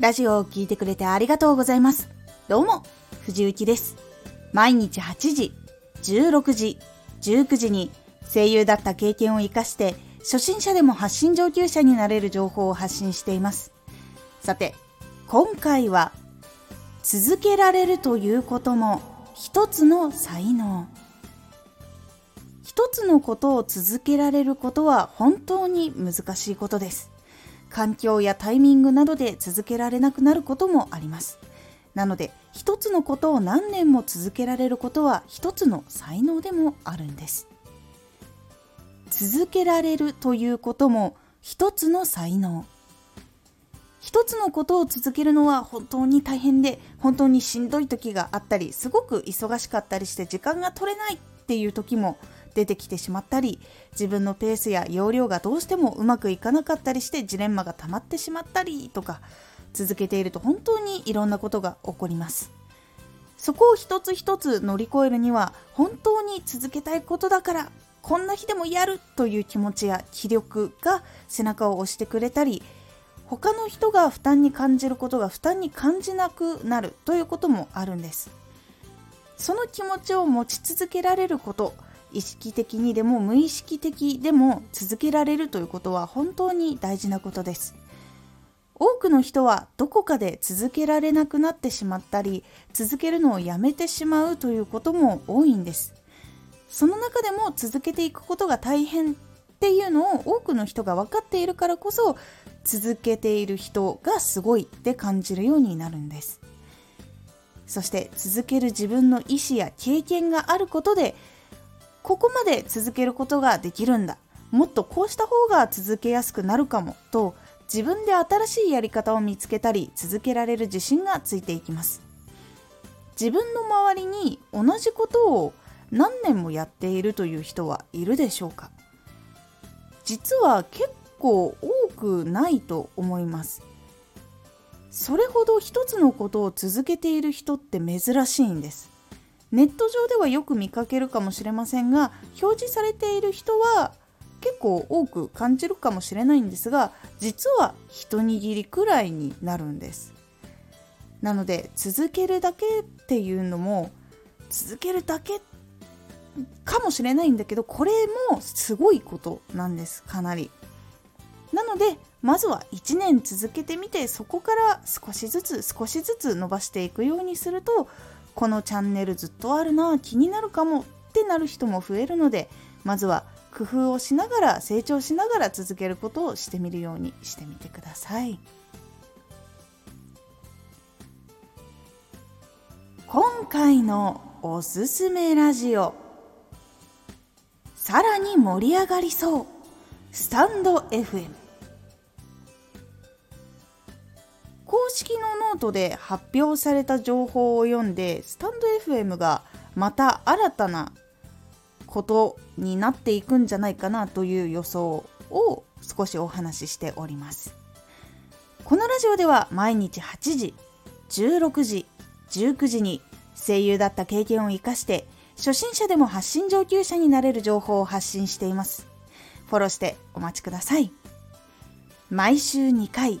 ラジオを聴いてくれてありがとうございます。どうも、藤幸です。毎日8時、16時、19時に声優だった経験を活かして初心者でも発信上級者になれる情報を発信しています。さて、今回は続けられるということも一つの才能。一つのことを続けられることは本当に難しいことです。環境やタイミングなどで続けられなくなることもあります。なので、一つのことを何年も続けられることは一つの才能でもあるんです。続けられるということも一つの才能。一つのことを続けるのは本当に大変で本当にしんどい時があったりすごく忙しかったりして時間が取れないっていう時も出てきてしまったり自分のペースや容量がどうしてもうまくいかなかったりしてジレンマが溜まってしまったりとか続けていると本当にいろんなことが起こります。そこを一つ一つ乗り越えるには本当に続けたいことだからこんな日でもやるという気持ちや気力が背中を押してくれたり他の人が負担に感じることが負担に感じなくなるということもあるんです。その気持ちを持ち続けられること意識的にでも無意識的でも続けられるということは本当に大事なことです。多くの人はどこかで続けられなくなってしまったり続けるのをやめてしまうということも多いんです。その中でも続けていくことが大変っていうのを多くの人が分かっているからこそ続けている人がすごいって感じるようになるんです。そして続ける自分の意思や経験があることでここまで続けることができるんだ。もっとこうした方が続けやすくなるかも。と自分で新しいやり方を見つけたり続けられる自信がついていきます。自分の周りに同じことを何年もやっているという人はいるでしょうか。実は結構多くないと思います。それほど一つのことを続けている人って珍しいんです。ネット上ではよく見かけるかもしれませんが表示されている人は結構多く感じるかもしれないんですが実は一握りくらいになるんです。なので続けるだけっていうのも続けるだけかもしれないんだけどこれもすごいことなんですかなり。なのでまずは1年続けてみてそこから少しずつ少しずつ伸ばしていくようにするとこのチャンネルずっとあるな気になるかもってなる人も増えるのでまずは工夫をしながら成長しながら続けることをしてみるようにしてみてください。今回のおすすめラジオ。さらに盛り上がりそう。スタンド FM 公式のノートで発表された情報を読んでスタンド FM がまた新たなことになっていくんじゃないかなという予想を少しお話ししております。このラジオでは毎日8時16時19時に声優だった経験を生かして初心者でも発信上級者になれる情報を発信しています。フォローしてお待ちください。毎週2回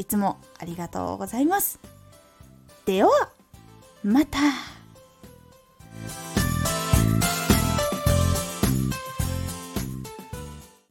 いつもありがとうございます。では、また。